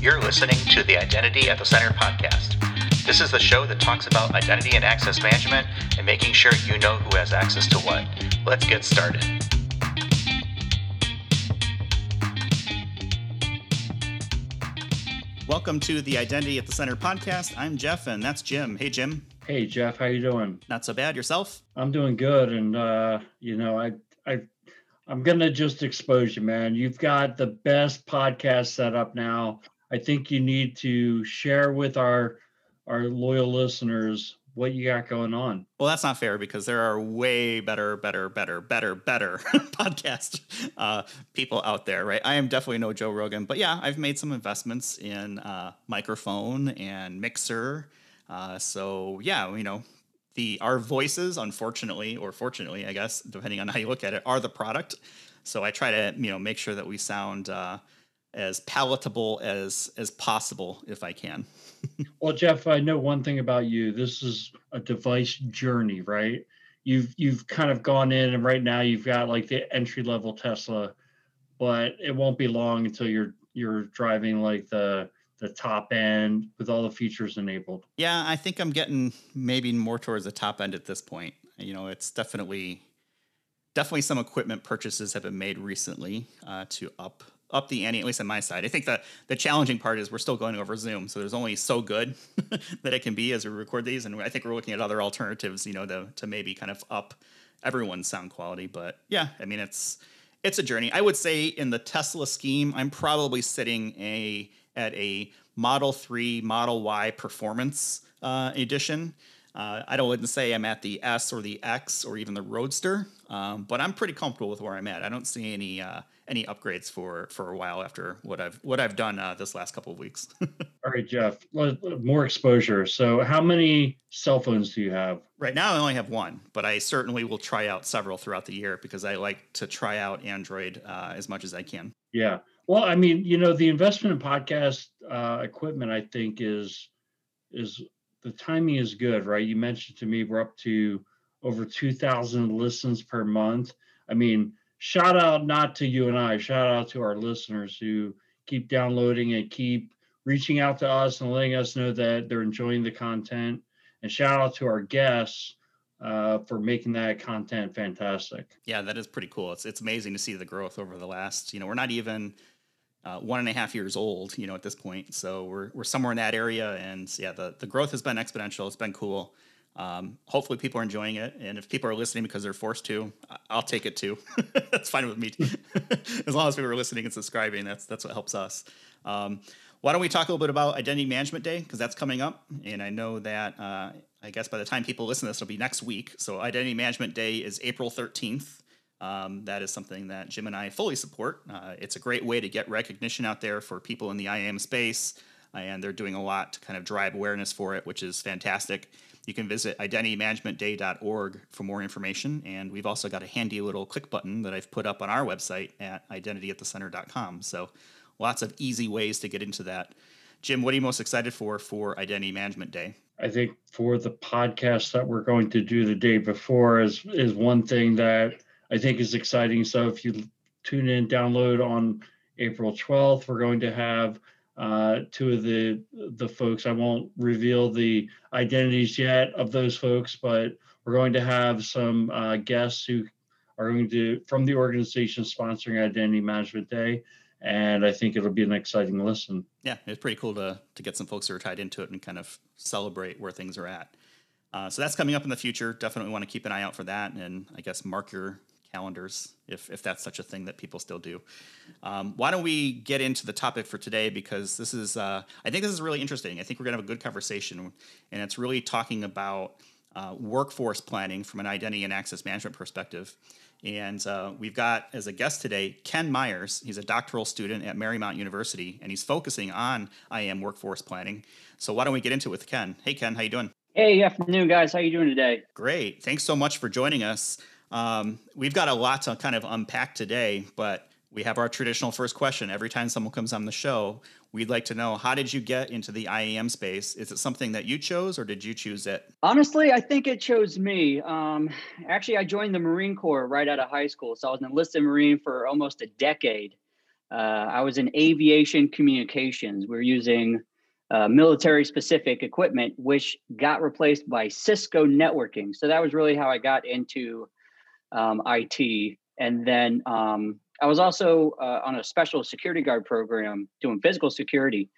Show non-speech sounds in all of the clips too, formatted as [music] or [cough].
You're listening to the Identity at the Center podcast. This is the show that talks about identity and access management and making sure you know who has access to what. Let's get started. Welcome to the Identity at the Center podcast. I'm Jeff, and that's Jim. Hey, Jim. Hey, Jeff. How you doing? Not so bad. Yourself? I'm doing good, and uh, you know, I, I, I'm gonna just expose you, man. You've got the best podcast set up now. I think you need to share with our our loyal listeners what you got going on. Well, that's not fair because there are way better, better, better, better, better [laughs] podcast uh, people out there, right? I am definitely no Joe Rogan, but yeah, I've made some investments in uh, microphone and mixer. Uh, so yeah, you know, the our voices, unfortunately or fortunately, I guess, depending on how you look at it, are the product. So I try to you know make sure that we sound uh, as palatable as as possible if I can. [laughs] well, Jeff, I know one thing about you. This is a device journey, right? You've you've kind of gone in, and right now you've got like the entry level Tesla, but it won't be long until you're you're driving like the the top end with all the features enabled. Yeah, I think I'm getting maybe more towards the top end at this point. You know, it's definitely definitely some equipment purchases have been made recently uh, to up up the ante, at least on my side. I think the the challenging part is we're still going over Zoom, so there's only so good [laughs] that it can be as we record these, and I think we're looking at other alternatives, you know, to to maybe kind of up everyone's sound quality. But yeah, I mean, it's it's a journey. I would say in the Tesla scheme, I'm probably sitting a at a Model Three, Model Y performance uh, edition. Uh, I don't wouldn't say I'm at the S or the X or even the Roadster, um, but I'm pretty comfortable with where I'm at. I don't see any uh, any upgrades for for a while after what I've what I've done uh, this last couple of weeks. [laughs] All right, Jeff, more exposure. So, how many cell phones do you have? Right now, I only have one, but I certainly will try out several throughout the year because I like to try out Android uh, as much as I can. Yeah. Well, I mean, you know, the investment in podcast uh, equipment, I think, is is the timing is good, right? You mentioned to me we're up to over two thousand listens per month. I mean, shout out not to you and I, shout out to our listeners who keep downloading and keep reaching out to us and letting us know that they're enjoying the content. And shout out to our guests uh, for making that content fantastic. Yeah, that is pretty cool. It's it's amazing to see the growth over the last. You know, we're not even uh, one and a half years old. You know, at this point, so we're we're somewhere in that area, and yeah, the the growth has been exponential. It's been cool. Um, hopefully, people are enjoying it, and if people are listening because they're forced to, I'll take it too. [laughs] that's fine with me. [laughs] as long as people are listening and subscribing, that's that's what helps us. Um, why don't we talk a little bit about Identity Management Day because that's coming up, and I know that uh, I guess by the time people listen to this, it'll be next week. So Identity Management Day is April thirteenth. Um, that is something that Jim and I fully support. Uh, it's a great way to get recognition out there for people in the IAM space, Uh, and they're doing a lot to kind of drive awareness for it, which is fantastic. You can visit identitymanagementday.org for more information. And we've also got a handy little click button that I've put up on our website at identityatthecenter.com. So lots of easy ways to get into that. Jim, what are you most excited for for Identity Management Day? I think for the podcast that we're going to do the day before is is one thing that I think is exciting. So if you tune in, download on April 12th, we're going to have uh, two of the the folks. I won't reveal the identities yet of those folks, but we're going to have some uh, guests who are going to from the organization sponsoring Identity Management Day, and I think it'll be an exciting listen. Yeah, it's pretty cool to to get some folks who are tied into it and kind of celebrate where things are at. Uh, so that's coming up in the future. Definitely want to keep an eye out for that, and I guess mark your calendars if, if that's such a thing that people still do. Um, why don't we get into the topic for today? Because this is, uh, I think this is really interesting. I think we're going to have a good conversation, and it's really talking about uh, workforce planning from an identity and access management perspective. And uh, we've got as a guest today Ken Myers. He's a doctoral student at Marymount University, and he's focusing on IAM workforce planning. So why don't we get into it with Ken? Hey, Ken, how you doing? Hey, afternoon, guys. How you doing today? Great. Thanks so much for joining us. Um, we've got a lot to kind of unpack today, but we have our traditional first question. Every time someone comes on the show, we'd like to know how did you get into the IAM space? Is it something that you chose or did you choose it? Honestly, I think it chose me. Um, actually, I joined the Marine Corps right out of high school. So I was an enlisted Marine for almost a decade. uh, I was in aviation communications. We are using uh, military specific equipment, which got replaced by Cisco networking. So that was really how I got into um, IT. And then um, I was also uh, on a special security guard program doing physical security.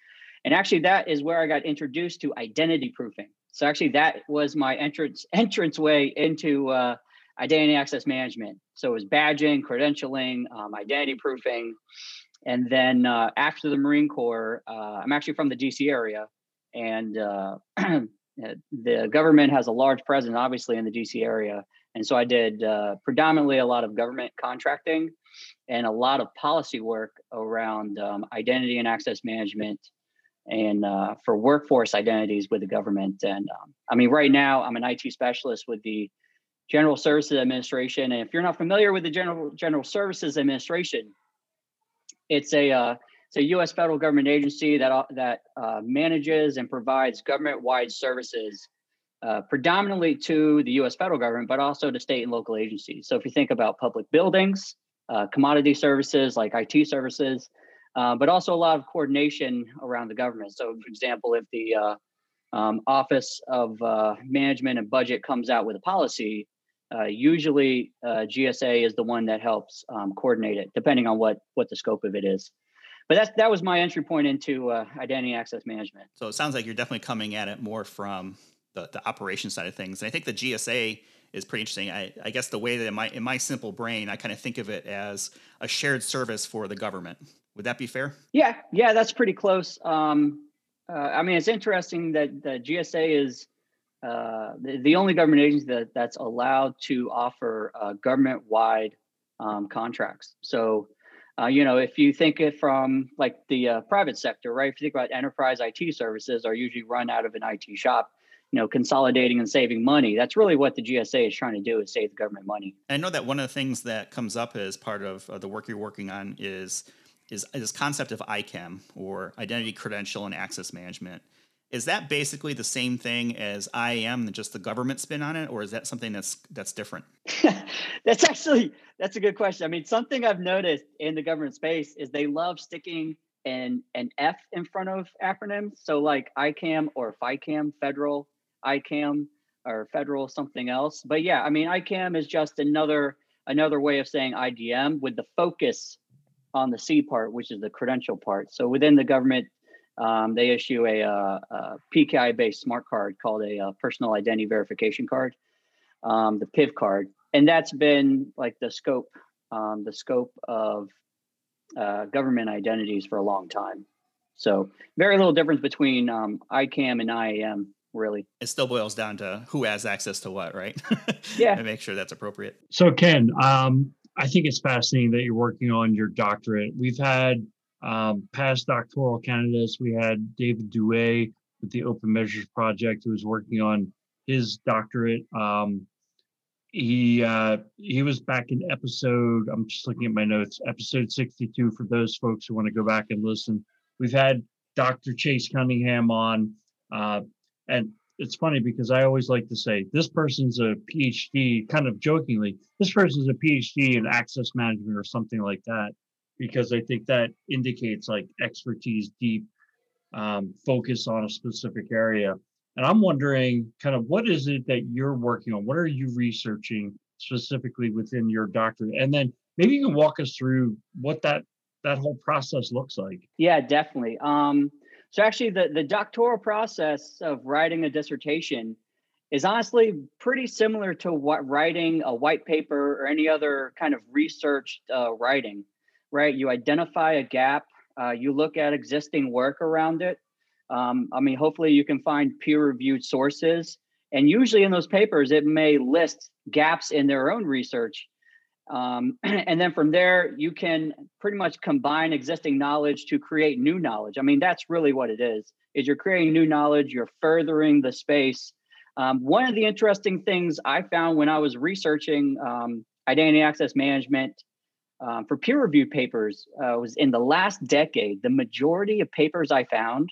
And actually, that is where I got introduced to identity proofing. So actually, that was my entrance [laughs] entrance way into uh, identity access management. So it was badging, credentialing, um, identity proofing, and then uh, after the Marine Corps, uh, I'm actually from the DC area, and uh, [clears throat] the government has a large presence, obviously, in the DC area. And so I did uh, predominantly a lot of government contracting and a lot of policy work around um, identity and access management and uh, for workforce identities with the government. And um, I mean, right now I'm an IT specialist with the General Services Administration. And if you're not familiar with the General General Services Administration, it's a uh, it's a U.S. federal government agency that uh, that uh, manages and provides government-wide services, uh, predominantly to the U.S. federal government, but also to state and local agencies. So if you think about public buildings, uh, commodity services like IT services, uh, but also a lot of coordination around the government. So, for example, if the um, Office of Management and Budget comes out with a policy, uh, usually uh, GSA is the one that helps um, coordinate it, depending on what what the scope of it is. But that's that was my entry point into uh, identity access management. So it sounds like you're definitely coming at it more from the, the operation side of things. And I think the GSA is pretty interesting. I, I guess the way that in my in my simple brain, I kind of think of it as a shared service for the government. Would that be fair? Yeah, yeah, that's pretty close. Um, uh, I mean, it's interesting that the GSA is uh, the, the, only government agency that, that's allowed to offer uh, government-wide um, contracts. So, uh, you know, if you think it from like the uh, private sector, right? If you think about enterprise IT services, are usually run out of an IT shop. You know, consolidating and saving money. That's really what the GSA is trying to do: is save the government money. I know that one of the things that comes up as part of the work you're working on is is this concept of ICAM or identity credential and access management is that basically the same thing as IAM, and just the government spin on it, or is that something that's that's different? [laughs] that's actually that's a good question. I mean, something I've noticed in the government space is they love sticking an an F in front of acronyms. So like ICAM or FICAM, federal ICAM or federal something else. But yeah, I mean, ICAM is just another another way of saying IDM with the focus on the C part, which is the credential part. So within the government um, they issue a, uh, a PKI based smart card called a, a, uh, personal identity verification card, um, the PIV card, and that's been like the scope, um, the scope of uh, government identities for a long time. So very little difference between um, ICAM and IAM, really. It still boils down to who has access to what, right? [laughs] yeah, and make sure that's appropriate. So Ken, um, I think it's fascinating that you're working on your doctorate. We've had um, past doctoral candidates, we had David Douay with the Open Measures Project, who was working on his doctorate. Um, he uh, he was back in episode. I'm just looking at my notes. Episode 62 for those folks who want to go back and listen. We've had Dr. Chase Cunningham on, uh, and it's funny because I always like to say this person's a PhD, kind of jokingly. This person's a PhD in access management or something like that because I think that indicates like expertise, deep um, focus on a specific area. And I'm wondering, kind of, what is it that you're working on? What are you researching specifically within your doctorate? And then maybe you can walk us through what that that whole process looks like. Yeah, definitely. Um, so actually, the the doctoral process of writing a dissertation is honestly pretty similar to what writing a white paper or any other kind of research uh, writing right? You identify a gap, uh, you look at existing work around it. Um, I mean, hopefully you can find peer reviewed sources. And usually in those papers, it may list gaps in their own research. Um, [clears throat] and then from there, you can pretty much combine existing knowledge to create new knowledge. I mean, that's really what it is, is you're creating new knowledge, you're furthering the space. Um, one of the interesting things I found when I was researching um, identity access management um, for peer reviewed papers uh, was in the last decade, the majority of papers I found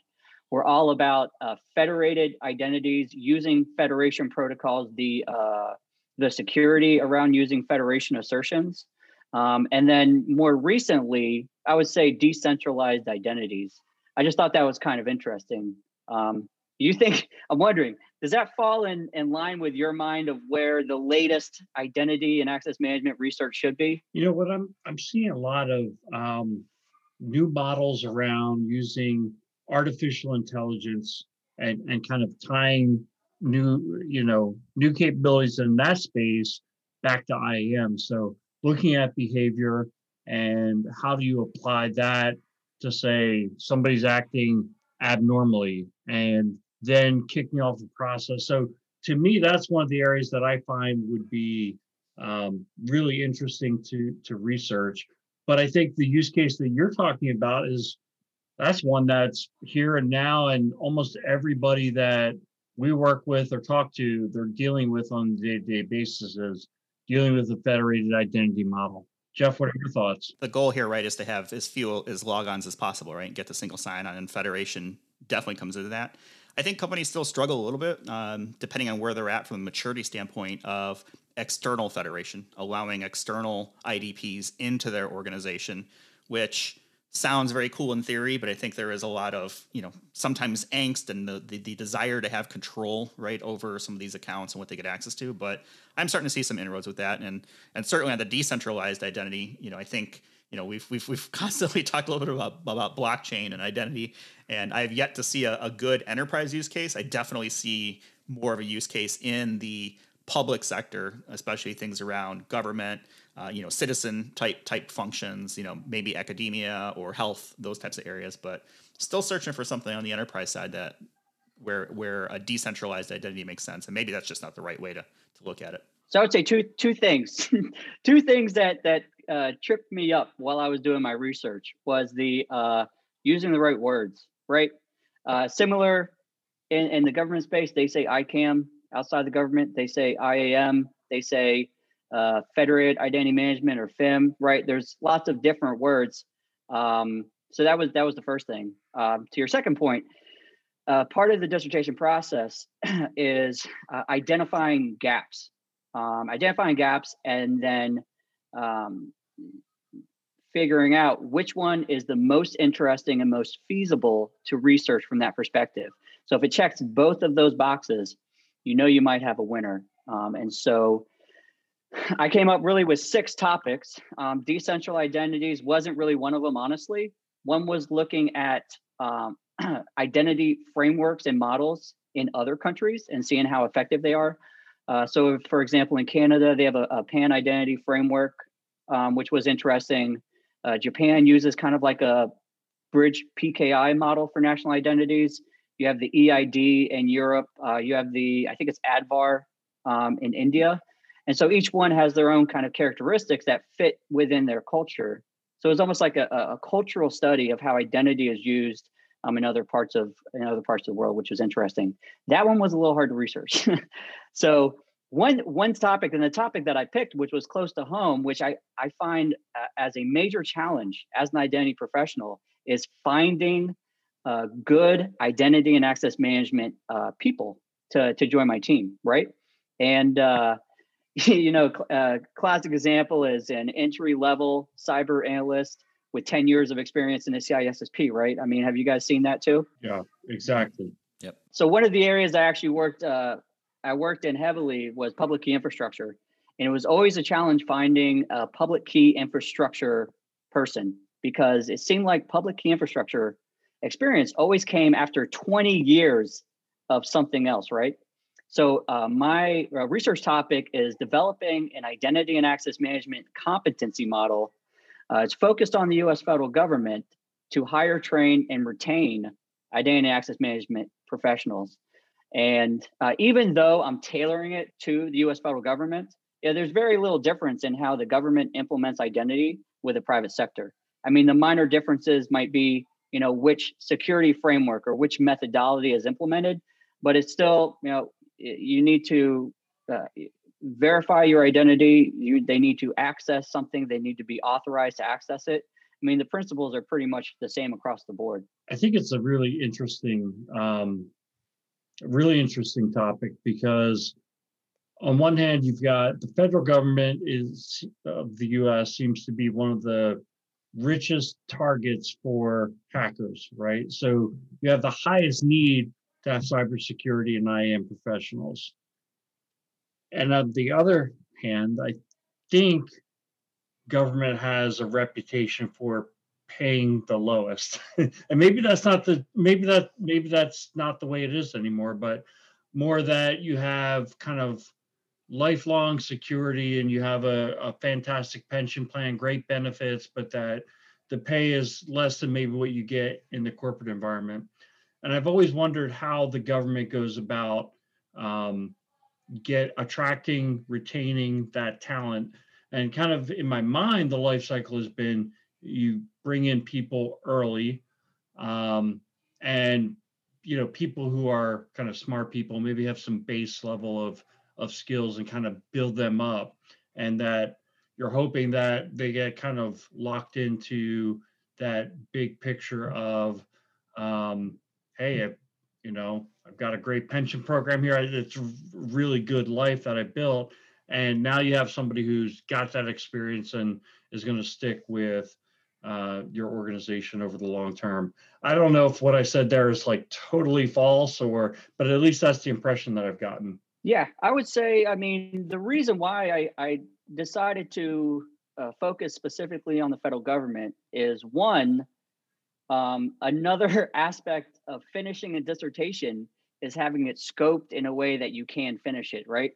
were all about uh, federated identities using federation protocols, the uh, the security around using federation assertions, um, and then more recently, I would say decentralized identities. I just thought that was kind of interesting. Um, you think [laughs] I'm wondering, does that fall in, in line with your mind of where the latest identity and access management research should be? You know what I'm I'm seeing a lot of um, new models around using artificial intelligence and, and kind of tying new, you know, new capabilities in that space back to IAM. So looking at behavior and how do you apply that to say somebody's acting abnormally and then kicking off the process. So to me, that's one of the areas that I find would be um, really interesting to to research. But I think the use case that you're talking about is that's one that's here and now, and almost everybody that we work with or talk to, they're dealing with on a day-to-day basis is dealing with the federated identity model. Jeff, what are your thoughts? The goal here, right, is to have as few as logons as possible, right? Get the single sign-on, and federation definitely comes into that. I think companies still struggle a little bit, um, depending on where they're at from a maturity standpoint of external federation, allowing external IDPs into their organization, which sounds very cool in theory, but I think there is a lot of, you know, sometimes angst and the, the, the, desire to have control, right, over some of these accounts and what they get access to. But I'm starting to see some inroads with that. And and certainly on the decentralized identity, you know, I think, you know, we've we've we've [laughs] constantly talked a little bit about, about blockchain and identity, and I've yet to see a, a good enterprise use case. I definitely see more of a use case in the public sector, especially things around government, uh, you know, citizen type type functions, you know, maybe academia or health, those types of areas. But still searching for something on the enterprise side that where where a decentralized identity makes sense, and maybe that's just not the right way to to look at it. So I would say two two things, [laughs] two things that that uh, tripped me up while I was doing my research was the uh, using the right words, right? Uh, similar in, in the government space, they say ICAM. Outside the government, they say IAM. They say uh, Federated Identity Management or FIM, right? There's lots of different words. Um, so that was that was the first thing. Um, to your second point, uh, part of the dissertation process [clears throat] is uh, identifying gaps, um, identifying gaps, and then um, figuring out which one is the most interesting and most feasible to research from that perspective. So if it checks both of those boxes, you know you might have a winner. Um, and so I came up really with six topics. Um, decentral identities wasn't really one of them, honestly. One was looking at um, [clears throat] identity frameworks and models in other countries and seeing how effective they are. Uh, so, for example, in Canada, they have a, a pan identity framework, um, which was interesting. Uh, Japan uses kind of like a bridge PKI model for national identities. You have the EID in Europe. Uh, you have the, I think it's Aadhaar um, in India. And so each one has their own kind of characteristics that fit within their culture. So it's almost like a, a cultural study of how identity is used um, in other parts of in other parts of the world, which was interesting. That one was a little hard to research. [laughs] so one one topic and the topic that I picked, which was close to home, which I I find uh, as a major challenge as an identity professional, is finding uh, good identity and access management uh, people to to join my team, right? And uh, [laughs] you know, uh, classic example is an entry level cyber analyst with 10 years of experience in the CISSP, right? I mean, have you guys seen that too? Yeah, exactly. Yep. So one of the areas I actually worked, uh, I worked in heavily was public key infrastructure. And it was always a challenge finding a public key infrastructure person because it seemed like public key infrastructure experience always came after 20 years of something else, right? So uh, my uh, research topic is developing an identity and access management competency model. Uh, it's focused on the U.S. federal government to hire, train, and retain identity and access management professionals. And uh, even though I'm tailoring it to the U.S. federal government, yeah, there's very little difference in how the government implements identity with the private sector. I mean, the minor differences might be, you know, which security framework or which methodology is implemented, but it's still, you know, you need to uh, verify your identity. You, they need to access something. They need to be authorized to access it. I mean, the principles are pretty much the same across the board. I think it's a really interesting, um, really interesting topic because on one hand, you've got the federal government is of the U.S. seems to be one of the richest targets for hackers, right? So you have the highest need to have cybersecurity and IAM professionals. And on the other hand, I think government has a reputation for paying the lowest. [laughs] and maybe that's not the maybe that maybe that's not the way it is anymore, but more that you have kind of lifelong security and you have a, a fantastic pension plan, great benefits, but that the pay is less than maybe what you get in the corporate environment. And I've always wondered how the government goes about um, get attracting, retaining that talent. And kind of in my mind, the life cycle has been you bring in people early um, and you know people who are kind of smart people maybe have some base level of of skills and kind of build them up and that you're hoping that they get kind of locked into that big picture of um, hey you know i've got a great pension program here it's really good life that i built and now you have somebody who's got that experience and is going to stick with uh, your organization over the long term. I don't know if what I said there is like totally false or, but at least that's the impression that I've gotten. Yeah, I would say, I mean, the reason why I, I decided to uh, focus specifically on the federal government is one, um, another [laughs] aspect of finishing a dissertation is having it scoped in a way that you can finish it, right?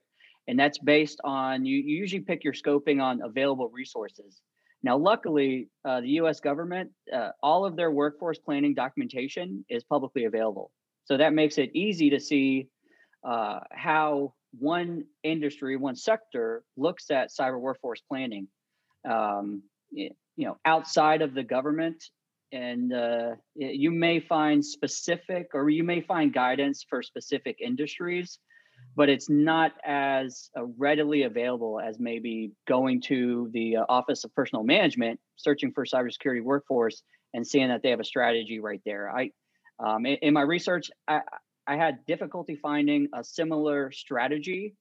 And that's based on you, you usually pick your scoping on available resources. Now, luckily, uh, the US government, uh, all of their workforce planning documentation is publicly available. So that makes it easy to see uh, how one industry, one sector looks at cyber workforce planning. Um, you know, outside of the government, and uh, you may find specific or you may find guidance for specific industries but it's not as uh, readily available as maybe going to the uh, Office of Personnel Management, searching for cybersecurity workforce, and seeing that they have a strategy right there. I, um, in, in, my research, I, I had difficulty finding a similar strategy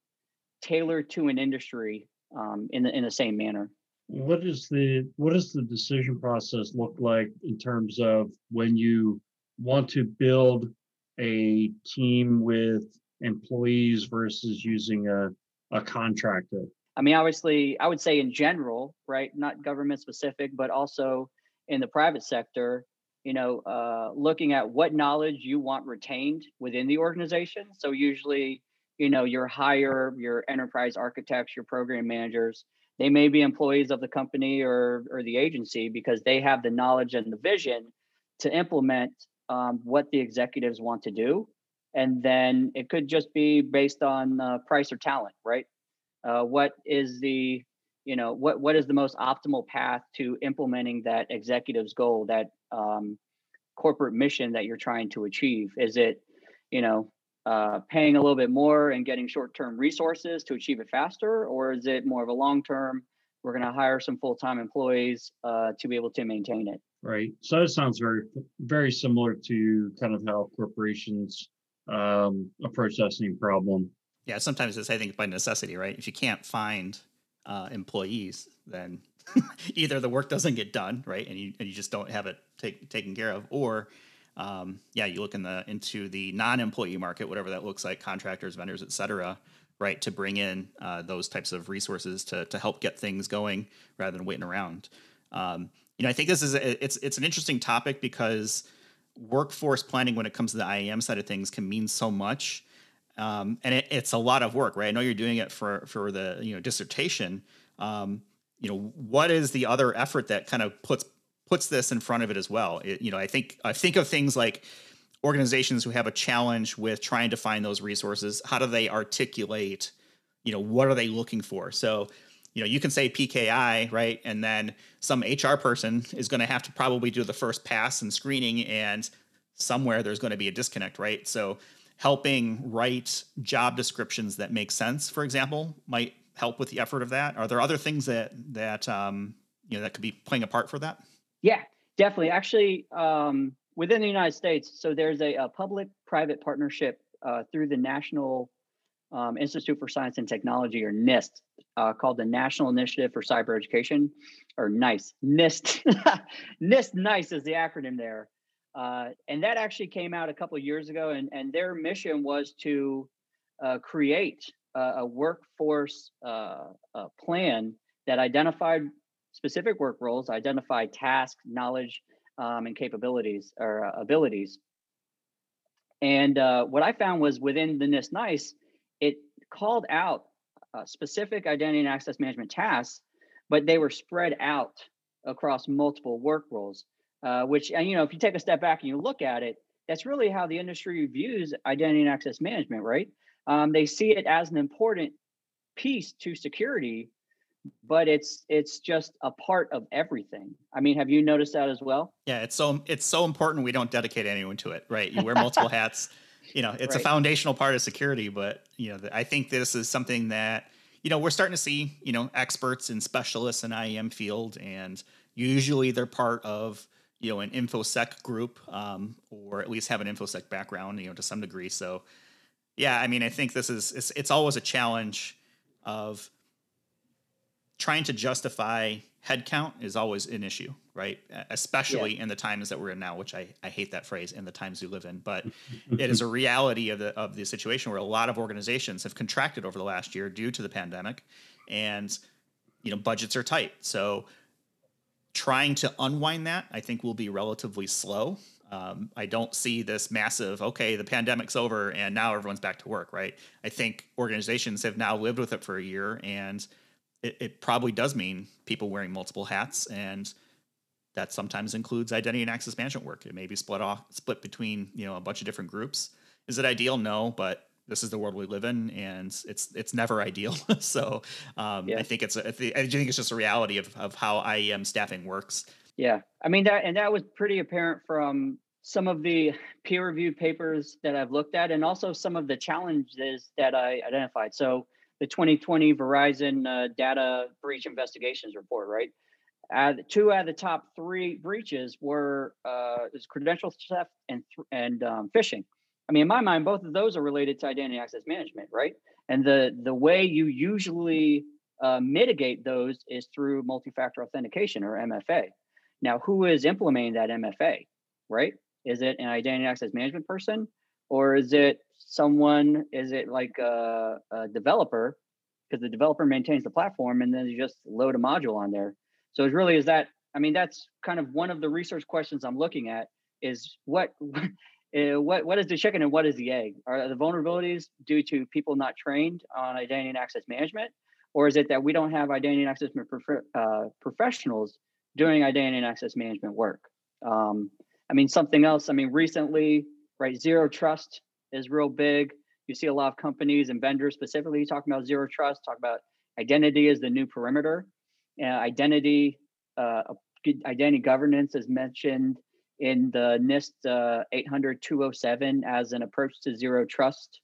tailored to an industry um, in the in the same manner. What is the what does the decision process look like in terms of when you want to build a team with employees versus using a, a contractor? I mean, obviously, I would say in general, right? Not government specific, but also in the private sector, you know, uh, looking at what knowledge you want retained within the organization. So, usually, you know, your higher, your enterprise architects, your program managers, they may be employees of the company or, or the agency because they have the knowledge and the vision to implement um, what the executives want to do. And then it could just be based on uh, price or talent right? Uh, what is the you know what what is the most optimal path to implementing that executive's goal that um, corporate mission that you're trying to achieve? Is it you know uh, paying a little bit more and getting short-term resources to achieve it faster or is it more of a long-term we're going to hire some full-time employees uh, to be able to maintain it right so it sounds very very similar to kind of how corporations um, approach that same problem. Yeah, sometimes it's I think by necessity, right? If you can't find uh, employees, then [laughs] either the work doesn't get done, right, and you and you just don't have it take, taken care of, or um, yeah, you look in the into the non-employee market, whatever that looks like, contractors, vendors, et cetera, right, to bring in uh, those types of resources to to help get things going rather than waiting around. Um, you know, I think this is a, it's it's an interesting topic because workforce planning when it comes to the IAM side of things can mean so much. Um, and it, it's a lot of work, right? I know you're doing it for for the you know dissertation. Um, you know, what is the other effort that kind of puts puts this in front of it as well? It, you know, I think I think of things like organizations who have a challenge with trying to find those resources. How do they articulate? You know, what are they looking for? So you know, you can say PKI, right? And then some HR person is going to have to probably do the first pass and screening, and somewhere there's going to be a disconnect, right? So helping write job descriptions that make sense, for example, might help with the effort of that. Are there other things that that um, you know that could be playing a part for that? Yeah, definitely. Actually, um, within the United States, so there's a, a public-private partnership uh, through the National um, Institute for Science and Technology, or NIST, uh, called the National Initiative for Cyber Education, or NICE. NIST. NIST [laughs] NICE is the acronym there. Uh, and that actually came out a couple years ago, and, and their mission was to uh, create a, a workforce uh, plan that identified specific work roles, identify tasks, knowledge, um, and capabilities or uh, abilities. And uh, what I found was within the NIST NICE, it called out uh, specific identity and access management tasks, but they were spread out across multiple work roles. Uh, which, and you know, if you take a step back and you look at it, that's really how the industry views identity and access management, right? Um, they see it as an important piece to security, but it's it's just a part of everything. I mean, have you noticed that as well? Yeah, it's so it's so important we don't dedicate anyone to it, right? You wear multiple [laughs] hats. You know, it's right. a foundational part of security, but you know, I think this is something that you know we're starting to see. You know, experts and specialists in IAM field, and usually they're part of you know an infosec group, um, or at least have an infosec background, you know, to some degree. So, yeah, I mean, I think this is it's, it's always a challenge of trying to justify headcount is always an issue, right? Especially yeah. in the times that we're in now, which I, I hate that phrase in the times we live in, but it is a [laughs] reality of the of the situation where a lot of organizations have contracted over the last year due to the pandemic and you know budgets are tight. So trying to unwind that, I think will be relatively slow. Um, I don't see this massive, okay, the pandemic's over and now everyone's back to work, right? I think organizations have now lived with it for a year and it, it probably does mean people wearing multiple hats and that sometimes includes identity and access management work. It may be split off, split between you know a bunch of different groups. Is it ideal? No, but this is the world we live in, and it's it's never [laughs] ideal. so um, yeah. I think it's a, I do think it's just a reality of of how IAM staffing works. Yeah, I mean that, and that was pretty apparent from some of the peer reviewed papers that I've looked at, and also some of the challenges that I identified. So the 2020 Verizon uh, data breach investigations report, right? Uh, two out of the top three breaches were uh, credential theft and and um, phishing. I mean, in my mind, both of those are related to identity access management, right? And the the way you usually uh, mitigate those is through multi-factor authentication or MFA. Now, who is implementing that MFA, right? Is it an identity access management person, or is it someone is it like a, a developer? Because the developer maintains the platform and then you just load a module on there. So it's really is that i mean that's kind of one of the research questions i'm looking at is what uh, [laughs] what what is the chicken and what is the egg? Are the vulnerabilities due to people not trained on identity and access management? Or is it that we don't have identity and access uh, professionals doing identity and access management work? Um, i mean something else i mean recently right zero trust is real big. You see a lot of companies and vendors specifically talking about zero trust, talk about identity as the new perimeter. Uh, identity, uh, identity governance is mentioned in the NIST uh, 800-207 as an approach to zero trust.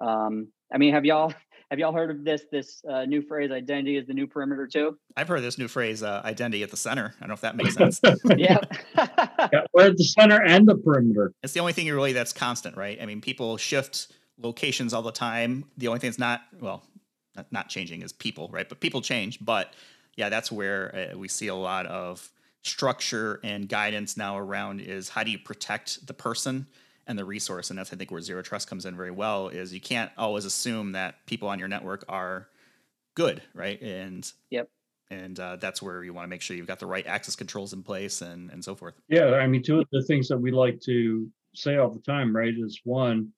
Um, I mean, have y'all [laughs] have y'all heard of this this uh, new phrase identity is the new perimeter too i've heard this new phrase uh, identity at the center i don't know if that makes [laughs] sense yeah. [laughs] yeah we're at the center and the perimeter. It's the only thing really that's constant right? I mean people shift locations all the time. The only thing that's not well not, not changing is people right? But people change. But yeah that's where uh, we see a lot of structure and guidance now around is how do you protect the person and the resource? And that's i think where zero trust comes in very well is you can't always assume that people on your network are good right? And yep and uh, that's where you want to make sure you've got the right access controls in place and and so forth. Yeah i mean two of the things that we like to say all the time right is one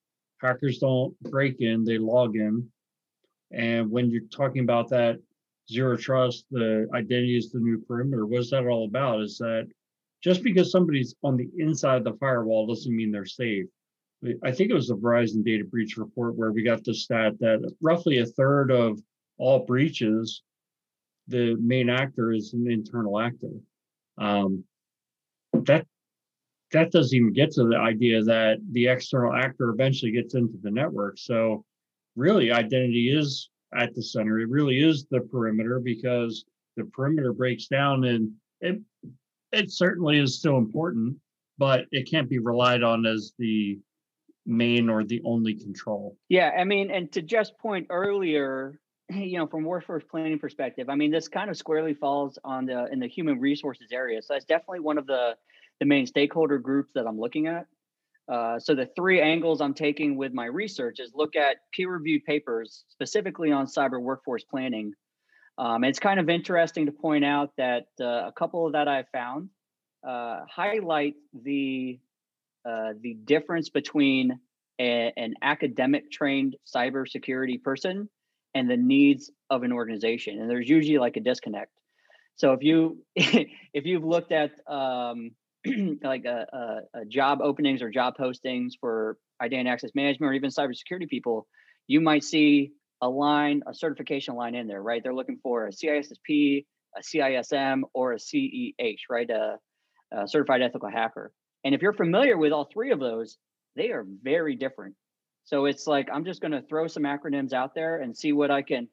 hackers don't break in they log in. And when you're talking about that zero trust the identity is the new perimeter what's that all about? Is that just because somebody's on the inside of the firewall doesn't mean they're safe. I think it was the Verizon data breach report where we got the stat that roughly a third of all breaches, the main actor is an internal actor. Um, that that doesn't even get to the idea that the external actor eventually gets into the network. So really identity is at the center. It really is the perimeter because the perimeter breaks down and it it certainly is still important, but it can't be relied on as the main or the only control. Yeah, I mean, and to just point earlier, you know, from workforce planning perspective, I mean, this kind of squarely falls on the in the human resources area. So that's definitely one of the the main stakeholder groups that I'm looking at. Uh, so the three angles I'm taking with my research is look at peer-reviewed papers specifically on cyber workforce planning. Um, it's kind of interesting to point out that uh, a couple of that I found uh, highlight the uh, the difference between a, an academic trained cybersecurity person and the needs of an organization, and there's usually like a disconnect. So if you [laughs] if you've looked at um, [clears throat] like a, a, a, job openings or job postings for identity access management or even cybersecurity people, you might see a line, a certification line in there, right? They're looking for a CISSP, a CISM, or a CEH, right? A, a certified ethical hacker. And if you're familiar with all three of those, they are very different. So it's like I'm just going to throw some acronyms out there and see what I can.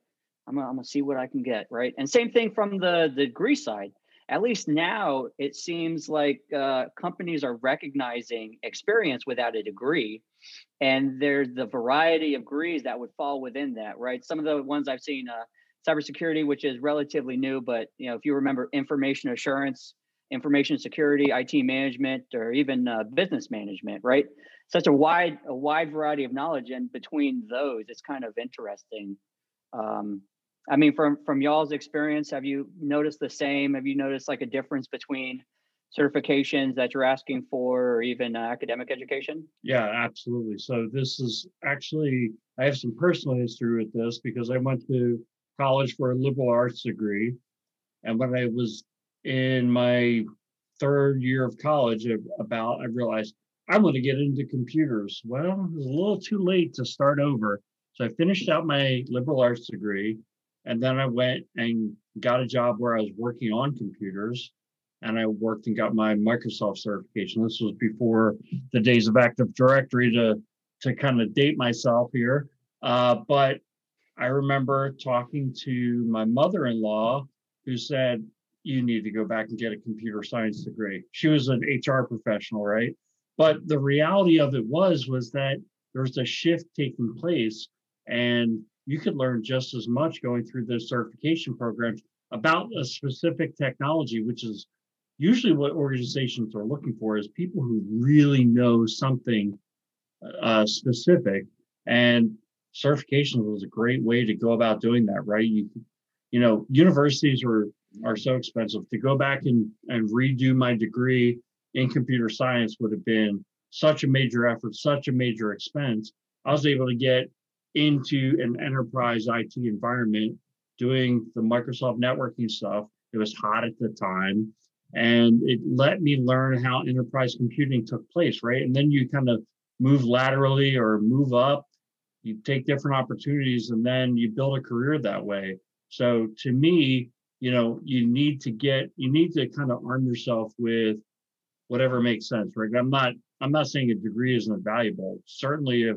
I'm gonna, see what I can get, right? And same thing from the the degree side at least now it seems like uh, companies are recognizing experience without a degree and there's the variety of degrees that would fall within that right some of the ones i've seen uh, cybersecurity which is relatively new but you know if you remember information assurance information security it management or even uh, business management right such a wide a wide variety of knowledge and between those it's kind of interesting um, I mean, from from y'all's experience, have you noticed the same? Have you noticed like a difference between certifications that you're asking for, or even uh, academic education? Yeah, absolutely. So this is actually I have some personal history with this because I went to college for a liberal arts degree, and when I was in my third year of college, about I realized I'm going to get into computers. Well, it was a little too late to start over. So I finished out my liberal arts degree and then I went and got a job where I was working on computers and I worked and got my Microsoft certification. This was before the days of Active Directory to, to kind of date myself here. Uh, but I remember talking to my mother in law who said, You need to go back and get a computer science degree. She was an HR professional, right? But the reality of it was, was that there's a shift taking place. And you could learn just as much going through the certification programs about a specific technology, which is usually what organizations are looking for is people who really know something uh, specific. And certification was a great way to go about doing that, right? You, you know, universities are are so expensive. To go back and, and redo my degree in computer science would have been such a major effort, such a major expense. I was able to get into an enterprise IT environment doing the Microsoft networking stuff. It was hot at the time. And it let me learn how enterprise computing took place, right? And then you kind of move laterally or move up, you take different opportunities, and then you build a career that way. So to me, you know, you need to get, you need to kind of arm yourself with whatever makes sense, right? I'm not, I'm not saying a degree isn't valuable. Certainly, if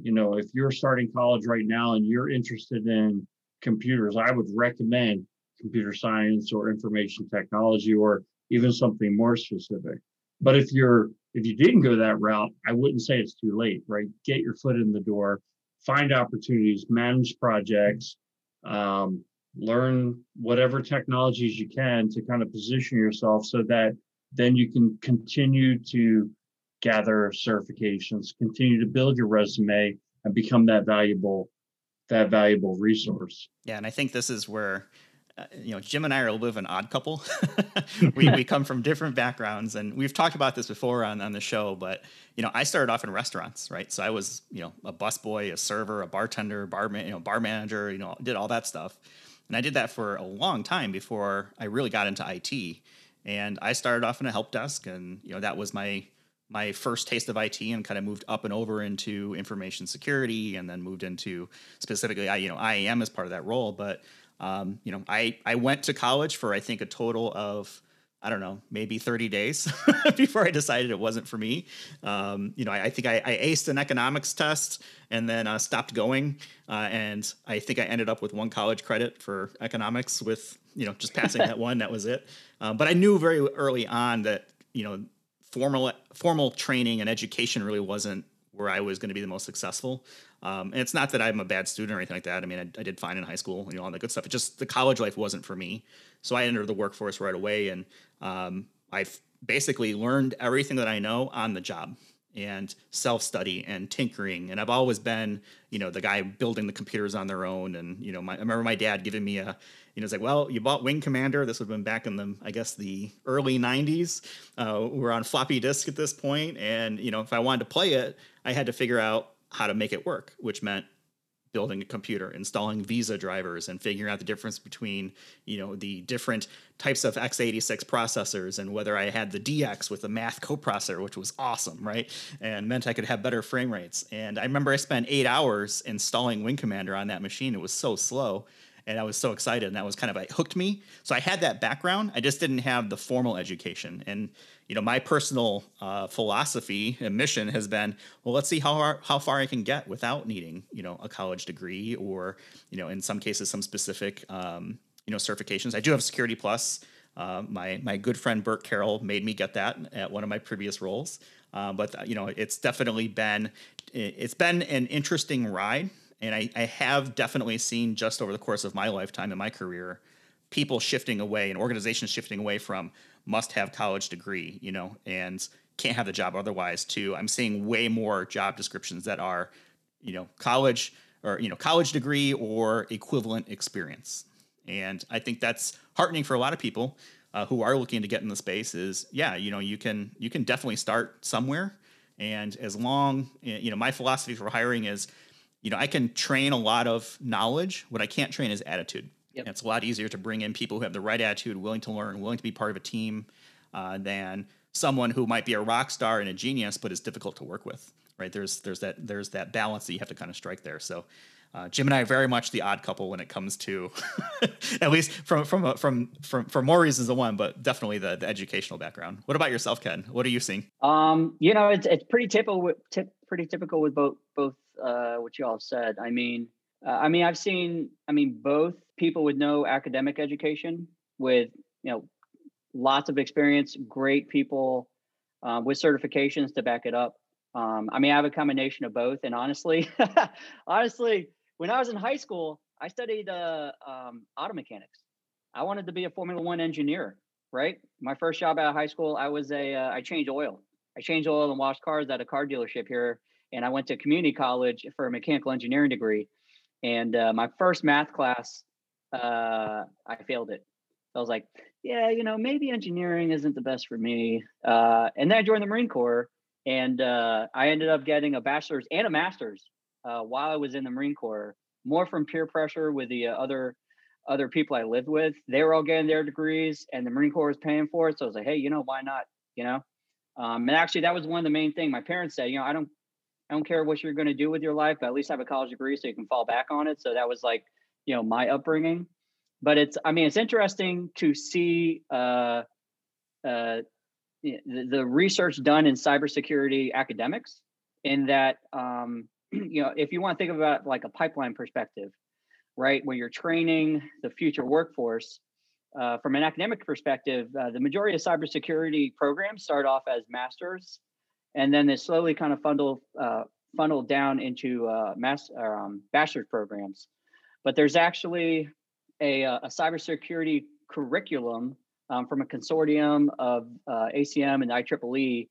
you know, if you're starting college right now and you're interested in computers, I would recommend computer science or information technology or even something more specific. But if you're if you didn't go that route, I wouldn't say it's too late, right? Get your foot in the door, find opportunities, manage projects, um, learn whatever technologies you can to kind of position yourself so that then you can continue to gather certifications, continue to build your resume and become that valuable that valuable resource. Yeah, and I think this is where uh, you know Jim and I are a little bit of an odd couple. [laughs] we we come from different backgrounds, and we've talked about this before on on the show. But you know, I started off in restaurants, right? So I was you know a busboy, a server, a bartender, bar you know bar manager, you know, did all that stuff, and I did that for a long time before I really got into IT. And I started off in a help desk, and you know that was my my first taste of IT and kind of moved up and over into information security and then moved into specifically you know IAM as part of that role. But um, you know I I went to college for I think a total of I don't know maybe 30 days [laughs] before I decided it wasn't for me. Um, you know I, I think I, I, aced an economics test and then uh, stopped going uh, and I think I ended up with one college credit for economics with you know just passing that [laughs] one that was it. Um, but I knew very early on that you know formal formal training and education really wasn't where I was going to be the most successful. Um, and it's not that I'm a bad student or anything like that. I mean, I, I, did fine in high school, and you know, all that good stuff. It just the college life wasn't for me. So I entered the workforce right away, and um, I've basically learned everything that I know on the job and self study and tinkering. And I've always been, you know, the guy building the computers on their own. And you know, my, I remember my dad giving me a, you know, it's like, well, you bought Wing Commander. This would have been back in the, I guess, the early '90s. Uh, we're on floppy disk at this point, and you know, if I wanted to play it, I had to figure out how to make it work, which meant building a computer, installing VESA drivers, and figuring out the difference between you know the different types of x86 processors and whether I had the DX with the math coprocessor, which was awesome, right? And meant I could have better frame rates. And I remember I spent eight hours installing Wing Commander on that machine. It was so slow and I was so excited, and that was kind of like hooked me. So I had that background. I just didn't have the formal education, and you know, my personal uh, philosophy and mission has been, well, let's see how far, how far I can get without needing, you know, a college degree or, you know, in some cases, some specific, um, you know, certifications. I do have Security Plus. Uh, my my good friend Bert Carroll made me get that at one of my previous roles. Uh, but you know, it's definitely been it's been an interesting ride, and I, I have definitely seen just over the course of my lifetime in my career, people shifting away and organizations shifting away from must have college degree, you know, and can't have the job otherwise too. I'm seeing way more job descriptions that are, you know, college or you know, college degree or equivalent experience. And I think that's heartening for a lot of people uh, who are looking to get in the space is yeah, you know, you can you can definitely start somewhere and as long you know, my philosophy for hiring is you know, I can train a lot of knowledge. What I can't train is attitude. Yep. It's a lot easier to bring in people who have the right attitude, willing to learn, willing to be part of a team, uh, than someone who might be a rock star and a genius, but is difficult to work with. Right? There's there's that there's that balance that you have to kind of strike there. So. Uh, Jim and I are very much the odd couple when it comes to, [laughs] at least from from from from for more reasons than one, but definitely the, the educational background. What about yourself, Ken? What are you seeing? Um, you know, it's it's pretty typical with, tip, pretty typical with both both uh, what you all said. I mean, uh, I mean, I've seen, I mean, both people with no academic education, with you know, lots of experience, great people uh, with certifications to back it up. Um, I mean, I have a combination of both. And honestly, [laughs] honestly, when I was in high school, I studied uh, um, auto mechanics. I wanted to be a Formula One engineer. Right, my first job out of high school, I was a uh, I changed oil. I changed oil and washed cars at a car dealership here, and I went to community college for a mechanical engineering degree. And uh, my first math class, uh, I failed it. I was like, yeah, you know, maybe engineering isn't the best for me. Uh, and then I joined the Marine Corps, and uh, I ended up getting a bachelor's and a master's uh, while I was in the Marine Corps. More from peer pressure with the other other people I lived with. They were all getting their degrees, and the Marine Corps was paying for it. So I was like, hey, you know, why not? You know, um, and actually, that was one of the main thing my parents said. You know, I don't I don't care what you're going to do with your life, but at least have a college degree so you can fall back on it. So that was like, you know, my upbringing. But it's, I mean, it's interesting to see uh, uh, the, the research done in cybersecurity academics. In that, um, [clears throat] you know, if you want to think about like a pipeline perspective, right, where you're training the future workforce, uh, from an academic perspective, uh, the majority of cybersecurity programs start off as masters and then they slowly kind of funnel uh, funneled down into uh, mass um, bachelor's programs. But there's actually a, uh, a cybersecurity curriculum um, from a consortium of uh, ACM and IEEE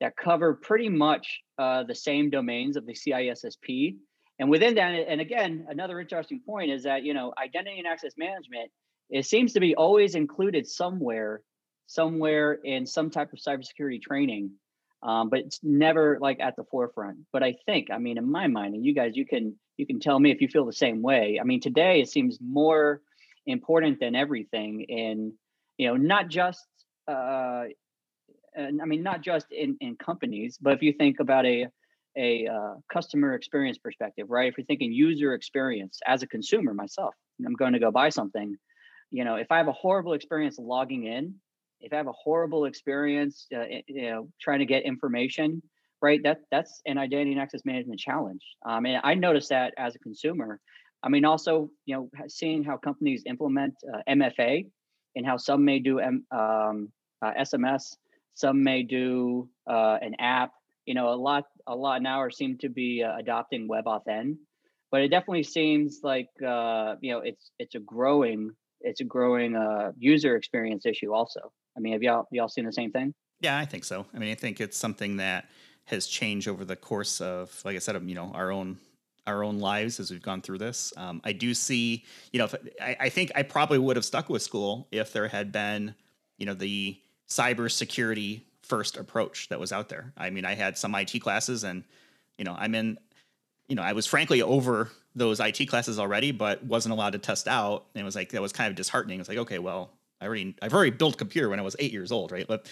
that cover pretty much uh, the same domains of the CISSP. And within that, and again, another interesting point is that you know identity and access management it seems to be always included somewhere, somewhere in some type of cybersecurity training um, but it's never like at the forefront. But I think, I mean, in my mind, and you guys, you can you can tell me if you feel the same way. I mean, today it seems more important than everything in you know not just uh, I mean not just in in companies, but if you think about a a uh, customer experience perspective, right? If you're thinking user experience as a consumer myself, I'm going to go buy something. You know, if I have a horrible experience logging in, if I have a horrible experience, uh, you know, trying to get information, right? That that's an identity and access management challenge. Um, and I noticed that as a consumer. I mean, also, you know, seeing how companies implement uh, MFA and how some may do M, um, uh, SMS, some may do uh, an app. You know, a lot a lot now are seem to be uh, adopting WebAuthn, but it definitely seems like uh, you know it's it's a growing it's a growing user experience issue. Also, I mean, have y'all y'all seen the same thing? Yeah, I think so. I mean, I think it's something that has changed over the course of, like I said, you know, our own our own lives as we've gone through this. Um, I do see, you know, if, I, I think I probably would have stuck with school if there had been, you know, the cybersecurity first approach that was out there. I mean, I had some IT classes, and you know, I'm in, you know, I was frankly over those IT classes already, but wasn't allowed to test out. And it was like that was kind of disheartening. It's like, okay, well, I already I've already built a computer when I was eight years old, right? But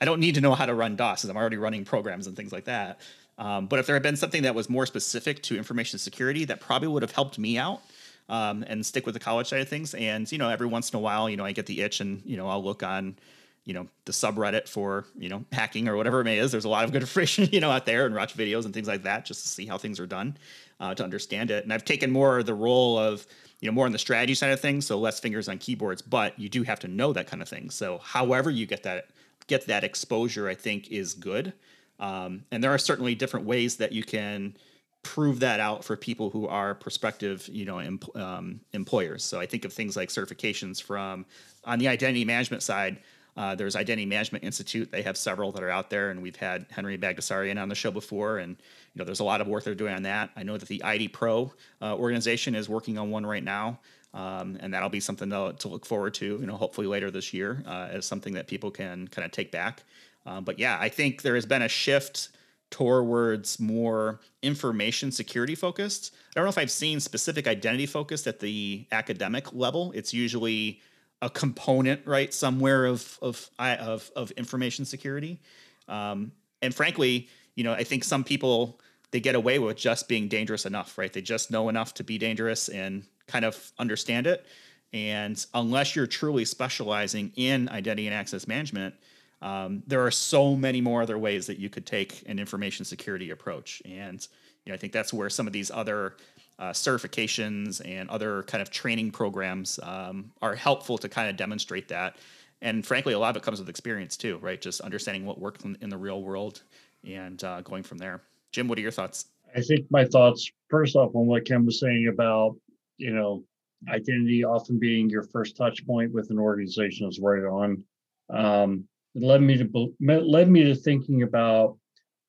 I don't need to know how to run DOS, because I'm already running programs and things like that. Um, but if there had been something that was more specific to information security, that probably would have helped me out um, and stick with the college side of things. And you know, every once in a while, you know, I get the itch, and you know, I'll look on, you know, the subreddit for you know hacking or whatever it may is. There's a lot of good [laughs] information, you know, out there, and watch videos and things like that, just to see how things are done, uh, to understand it. And I've taken more the role of you know more on the strategy side of things, so less fingers on keyboards, but you do have to know that kind of thing. So however you get that get that exposure, I think is good. Um, and there are certainly different ways that you can prove that out for people who are prospective, you know, em- um, employers. So I think of things like certifications from on the identity management side. Uh, there's Identity Management Institute. They have several that are out there, and we've had Henry Bagdasarian on the show before, and you know, there's a lot of work they're doing on that. I know that the ID Pro uh, organization is working on one right now, um, and that'll be something to, to, look forward to. You know, hopefully later this year uh, as something that people can kind of take back. Um, but yeah, I think there has been a shift towards more information security focused. I don't know if I've seen specific identity focused at the academic level. It's usually a component, right, somewhere of of of, of information security. Um, and frankly, you know, I think some people they get away with just being dangerous enough, right? They just know enough to be dangerous and kind of understand it. And unless you're truly specializing in identity and access management, um, there are so many more other ways that you could take an information security approach. And you know, I think that's where some of these other uh, certifications and other kind of training programs um, are helpful to kind of demonstrate that. And frankly, a lot of it comes with experience too, right? Just understanding what works in, the real world and uh, going from there. Jim, what are your thoughts? I think my thoughts first off on what Ken was saying about you know identity often being your first touch point with an organization is right on. Um, it led me to led me to thinking about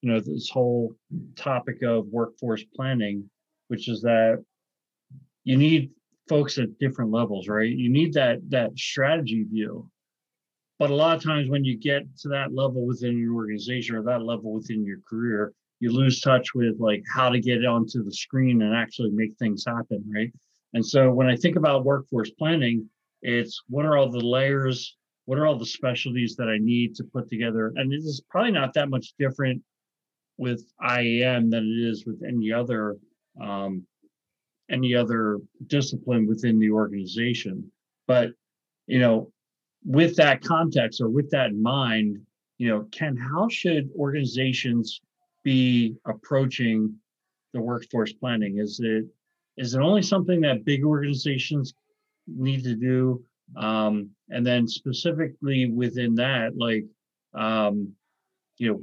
you know this whole topic of workforce planning which is that you need folks at different levels right? You need that that strategy view. But a lot of times when you get to that level within your organization or that level within your career you lose touch with like how to get onto the screen and actually make things happen right? And so when i think about workforce planning it's what are all the layers what are all the specialties that I need to put together? And it is probably not that much different with IAM than it is with any other um, any other discipline within the organization. But you know, with that context or with that in mind, you know, Ken, how should organizations be approaching the workforce planning? Is it is it only something that big organizations need to do? Um, and then specifically within that, like, um, you know,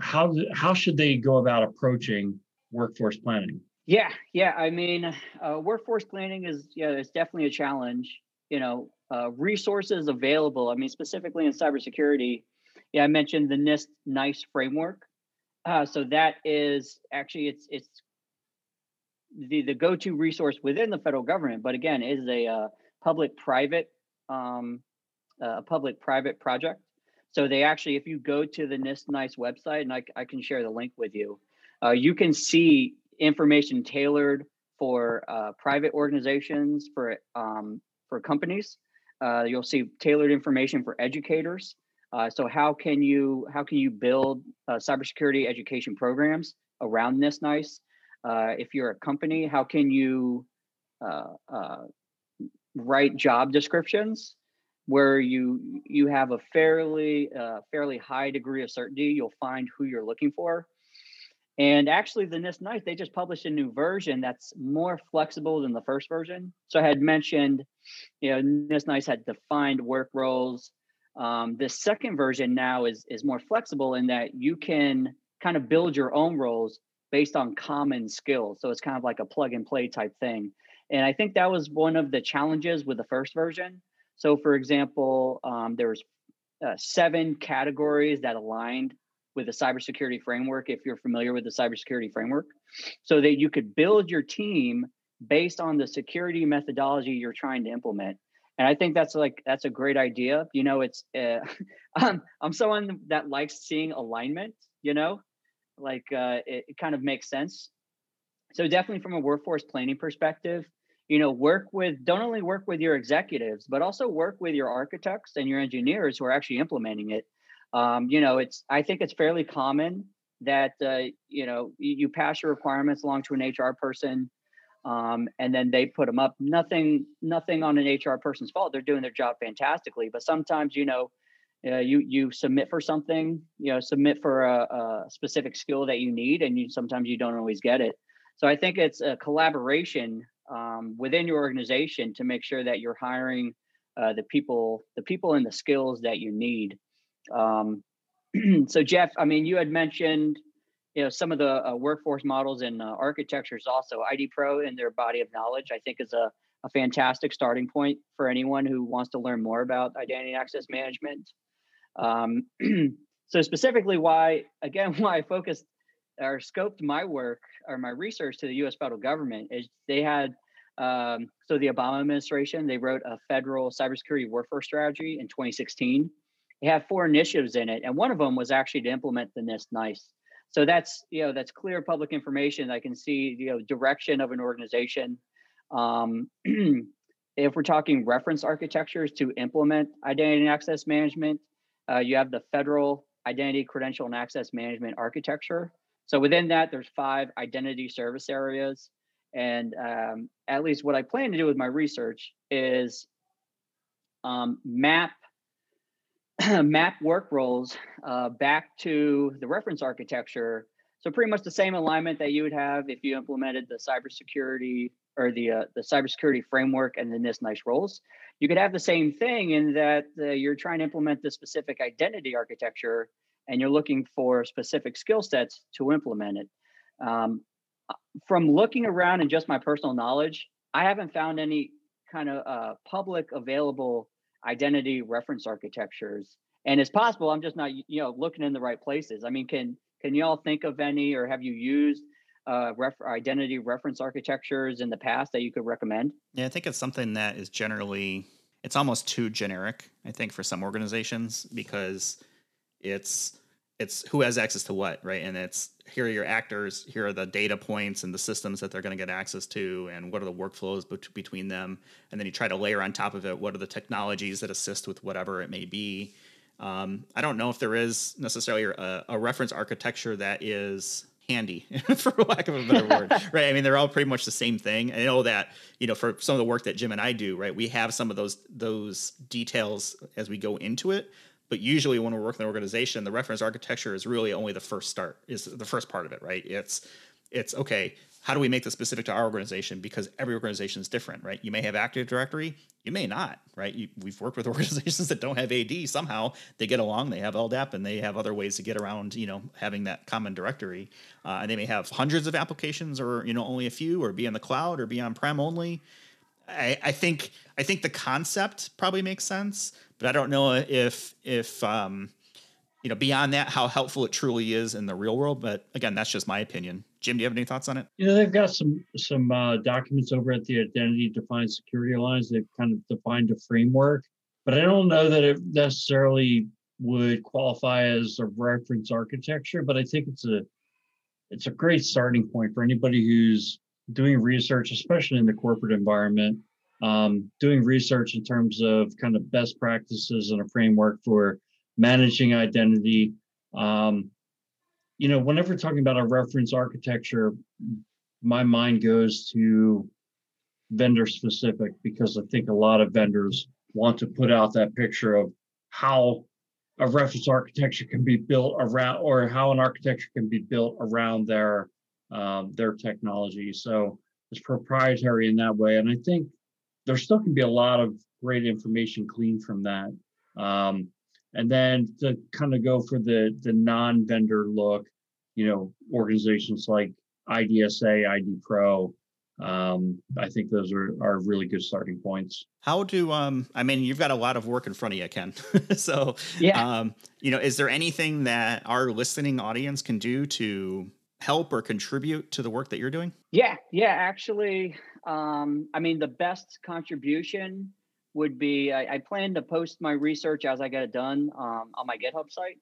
how how should they go about approaching workforce planning? Yeah, yeah. I mean, uh, workforce planning is yeah, it's definitely a challenge. You know, uh, resources available. I mean, specifically in cybersecurity. Yeah, I mentioned the NIST NICE framework. Uh, so that is actually it's it's the the go-to resource within the federal government. But again, is a uh, public-private um, a public-private project. So they actually, if you go to the NIST NICE website, and I, I can share the link with you, uh, you can see information tailored for uh, private organizations, for um, for companies. Uh, you'll see tailored information for educators. Uh, so how can you how can you build uh, cybersecurity education programs around NIST NICE? Uh, if you're a company, how can you write job descriptions where you you have a fairly uh, fairly high degree of certainty you'll find who you're looking for and actually the NIST NICE they just published a new version that's more flexible than the first version so i had mentioned you know NIST NICE had defined work roles um, the second version now is is more flexible in that you can kind of build your own roles based on common skills. So it's kind of like a plug and play type thing. And I think that was one of the challenges with the first version. So, for example, um, there was uh, seven categories that aligned with the cybersecurity framework. If you're familiar with the cybersecurity framework, so that you could build your team based on the security methodology you're trying to implement. And I think that's like that's a great idea. You know, it's uh, [laughs] I'm, I'm someone that likes seeing alignment. You know, like uh, it, it kind of makes sense. So definitely from a workforce planning perspective, you know work with don't only work with your executives but also work with your architects and your engineers who are actually implementing it. Um, you know it's i think it's fairly common that uh, you know you, you, pass your requirements along to an hr person um, and then they put them up. Nothing nothing on an hr person's fault. They're doing their job fantastically but sometimes you know uh, you you submit for something you know submit for a, a specific skill that you need and you sometimes you don't always get it. So i think it's a collaboration um, within your organization to make sure that you're hiring uh, the people the people and the skills that you need um, [clears throat] so jeff i mean you had mentioned you know some of the uh, workforce models and uh, architectures also id pro in their body of knowledge i think is a, a fantastic starting point for anyone who wants to learn more about identity and access management um, [clears throat] so specifically why again [laughs] why i focused or scoped my work or my research to the U.S. federal government is they had um, so the Obama administration they wrote a federal cybersecurity warfare strategy in 2016. They have four initiatives in it, and one of them was actually to implement the NIST NICE. So that's you know that's clear public information. I can see you know direction of an organization. Um, [clears throat] if we're talking reference architectures to implement identity and access management, uh, you have the federal identity, credential, and access management architecture. So within that, there's five identity service areas. And um, at least what I plan to do with my research is um, map [clears throat] map work roles uh, back to the reference architecture. So pretty much the same alignment that you would have if you implemented the cybersecurity or the uh, the cybersecurity framework and the NIST NICE roles. You could have the same thing in that uh, you're trying to implement the specific identity architecture and you're looking for specific skill sets to implement it. Um, from looking around and just my personal knowledge, I haven't found any kind of uh, public available identity reference architectures. And it's possible I'm just not, you know, looking in the right places. I mean, can can you all think of any, or have you used uh, ref- identity reference architectures in the past that you could recommend? Yeah, I think it's something that is generally it's almost too generic. I think for some organizations because it's it's who has access to what, right? And it's here are your actors, here are the data points and the systems that they're going to get access to, and what are the workflows bet- between them. And then you try to layer on top of it what are the technologies that assist with whatever it may be. Um, I don't know if there is necessarily a, a reference architecture that is handy [laughs] for lack of a better word [laughs] right i mean they're all pretty much the same thing i know that you know for some of the work that jim and i do right we have some of those those details as we go into it but usually when we're working in an organization, the reference architecture is really only the first start, is the first part of it, right? It's it's okay, how do we make this specific to our organization? Because every organization is different, right? You may have Active Directory, you may not, right? You, we've worked with [laughs] organizations that don't have AD. Somehow they get along, they have LDAP, and they have other ways to get around, you know, having that common directory. Uh, and they may have hundreds of applications, or you know, only a few, or be in the cloud, or be on prem only. I, I think I think the concept probably makes sense, but I don't know if if um, you know beyond that how helpful it truly is in the real world. But again, that's just my opinion. Jim, do you have any thoughts on it? You know, they've got some some uh, documents over at the Identity Defined Security Alliance. They've kind of defined a framework, but I don't know that it necessarily would qualify as a reference architecture. But I think it's a it's a great starting point for anybody who's doing research, especially in the corporate environment, um, doing research in terms of kind of best practices and a framework for managing identity. Um, you know, whenever talking about a reference architecture, my mind goes to vendor specific because I think a lot of vendors want to put out that picture of how a reference architecture can be built around or how an architecture can be built around their um, their technology. So it's proprietary in that way. And I think there still can be a lot of great information gleaned from that. Um, and then to kind of go for the the non-vendor look, you know, organizations like IDSA, ID Pro. Um, I think those are, are really good starting points. How do um I mean you've got a lot of work in front of you, Ken. [laughs] so yeah. um, you know, is there anything that our listening audience can do to help or contribute to the work that you're doing? Yeah, yeah, actually, um, I mean the best contribution would be I, I, plan to post my research as I get it done um, on my GitHub site.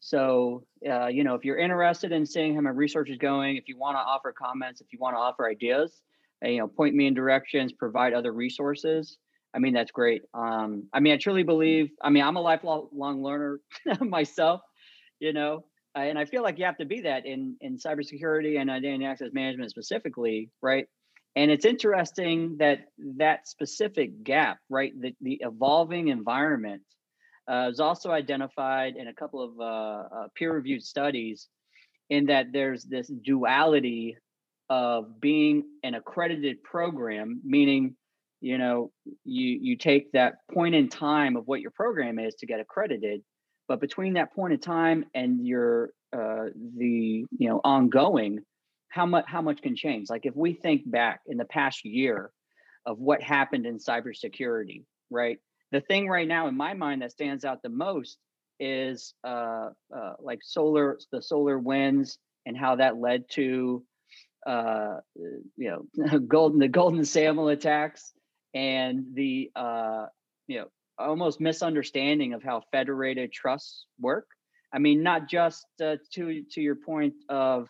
So, uh, you know, if you're interested in seeing how my research is going, if you want to offer comments, if you want to offer ideas, uh, you know, point me in directions, provide other resources. I mean, that's great. Um, I mean, I truly believe, I mean, I'm a lifelong learner [laughs] myself, you know, uh, and I feel like you have to be that in, in cybersecurity and identity access management specifically, right? And it's interesting that that specific gap, right, the, the evolving environment uh, was also identified in a couple of uh, uh, peer-reviewed studies in that there's this duality of being an accredited program, meaning you know you you take that point in time of what your program is to get accredited, but between that point in time and your uh, the you know ongoing, how much how much can change? Like if we think back in the past year of what happened in cybersecurity, right? the thing right now in my mind that stands out the most is uh, uh, like solar, the SolarWinds and how that led to uh, you know [laughs] golden the golden SAML attacks and the uh, you know almost misunderstanding of how federated trusts work. I mean, not just uh, to to your point of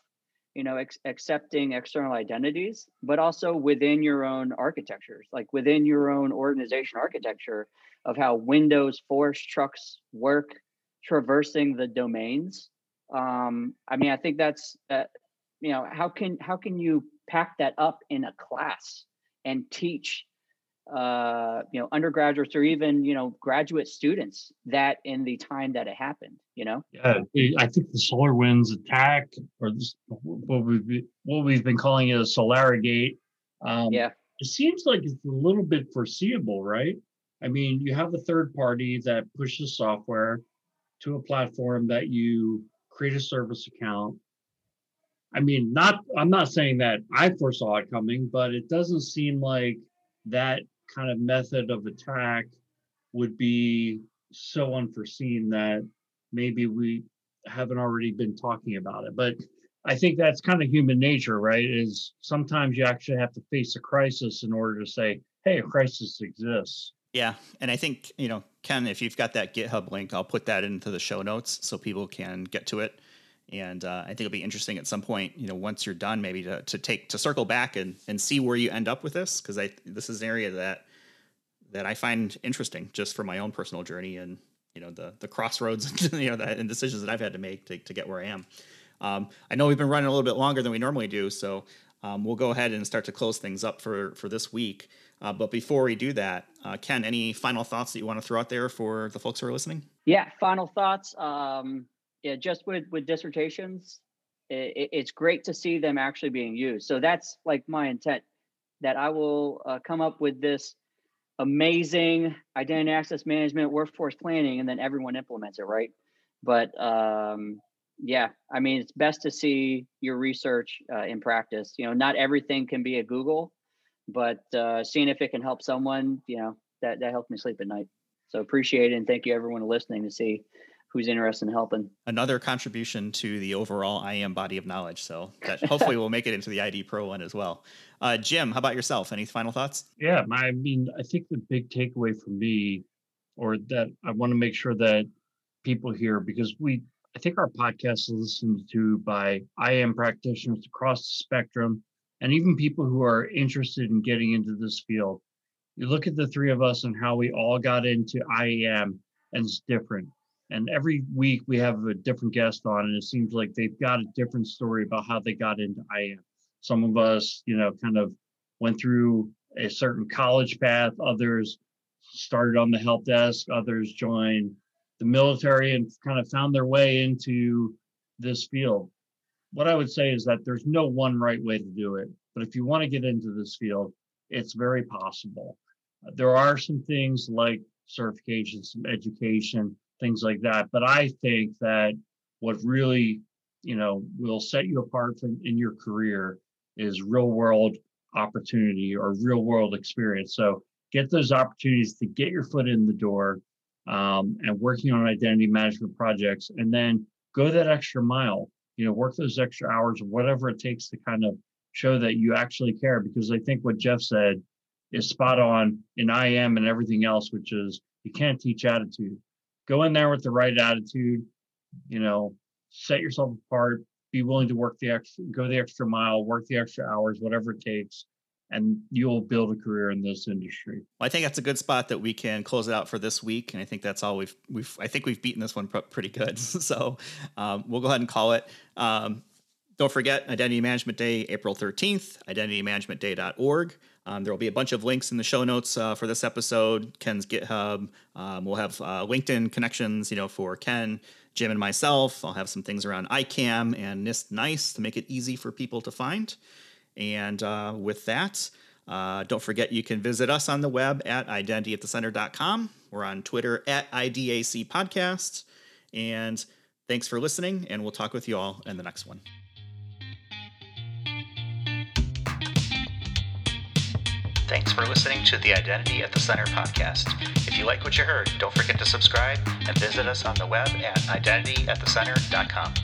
you know ex- accepting external identities, but also within your own architectures, like within your own organization architecture of how Windows forest trusts work, traversing the domains. Um, I mean, I think that's uh, you know how can how can you pack that up in a class and teach uh, you know undergraduates or even you know graduate students that in the time that it happened you know? Yeah i think the SolarWinds attack or this, what we've what we've been calling it a Solorigate um, yeah. it seems like it's a little bit foreseeable right? I mean, you have a third party that pushes software to a platform that you create a service account. I mean, not I'm not saying that I foresaw it coming, but it doesn't seem like that kind of method of attack would be so unforeseen that maybe we haven't already been talking about it. But I think that's kind of human nature, right? Is sometimes you actually have to face a crisis in order to say, hey, a crisis exists. Yeah, and I think you know, Ken, if you've got that GitHub link, I'll put that into the show notes so people can get to it. And uh, I think it'll be interesting at some point, you know, once you're done, maybe to, to take to circle back and, and see where you end up with this, because I this is an area that that I find interesting just for my own personal journey and you know the the crossroads [laughs] you know that, and decisions that I've had to make to, to get where I am. Um, I know we've been running a little bit longer than we normally do, so um, we'll go ahead and start to close things up for for this week. Uh, but before we do that, uh, Ken, any final thoughts that you want to throw out there for the folks who are listening? Yeah, final thoughts. Um, yeah, just with with dissertations, it, it's great to see them actually being used. So that's like my intent that I will uh, come up with this amazing identity access management workforce planning, and then everyone implements it, right? But um, yeah, I mean, it's best to see your research uh, in practice. You know, not everything can be a Google but uh, seeing if it can help someone, you know, that that helps me sleep at night. So appreciate it and thank you everyone listening to see who's interested in helping. Another contribution to the overall IAM body of knowledge. So that hopefully will make it into the ID Pro one as well. Uh, Jim, how about yourself? Any final thoughts? Yeah, I mean, I think the big takeaway for me, or that I want to make sure that people hear, because we, I think our podcast is listened to by IAM practitioners across the spectrum and even people who are interested in getting into this field. You look at the three of us and how we all got into IAM, and it's different. And every week we have a different guest on, and it seems like they've got a different story about how they got into IAM. Some of us, you know, kind of went through a certain college path, others started on the help desk, others joined the military and kind of found their way into this field what I would say is that there's no one right way to do it. But if you want to get into this field, it's very possible. There are some things like certifications, some education, things like that. But I think that what really you know will set you apart from in your career is real world opportunity or real world experience. So get those opportunities to get your foot in the door um, and working on identity management projects, and then go that extra mile. You know, work those extra hours, whatever it takes to kind of show that you actually care. Because I think what Jeff said is spot on in IAM and everything else, which is you can't teach attitude. Go in there with the right attitude. You know, set yourself apart. Be willing to work the extra, go the extra mile, work the extra hours, whatever it takes, and you'll build a career in this industry. Well, I think that's a good spot that we can close it out for this week, and I think that's all we've we've. I think we've beaten this one pretty good, [laughs] so um, we'll go ahead and call it. Um, don't forget Identity Management Day, April 13th, identitymanagementday.org. Um, there will be a bunch of links in the show notes uh, for this episode. Ken's GitHub. Um, we'll have uh, LinkedIn connections, you know, for Ken, Jim, and myself. I'll have some things around ICAM and NIST Nice to make it easy for people to find. And uh, with that, uh, don't forget you can visit us on the web at identityatthecenter.com. We're on Twitter at IDAC Podcast. And thanks for listening, and we'll talk with you all in the next one. Thanks for listening to the Identity at the Center podcast. If you like what you heard, don't forget to subscribe and visit us on the web at identityatthecenter.com.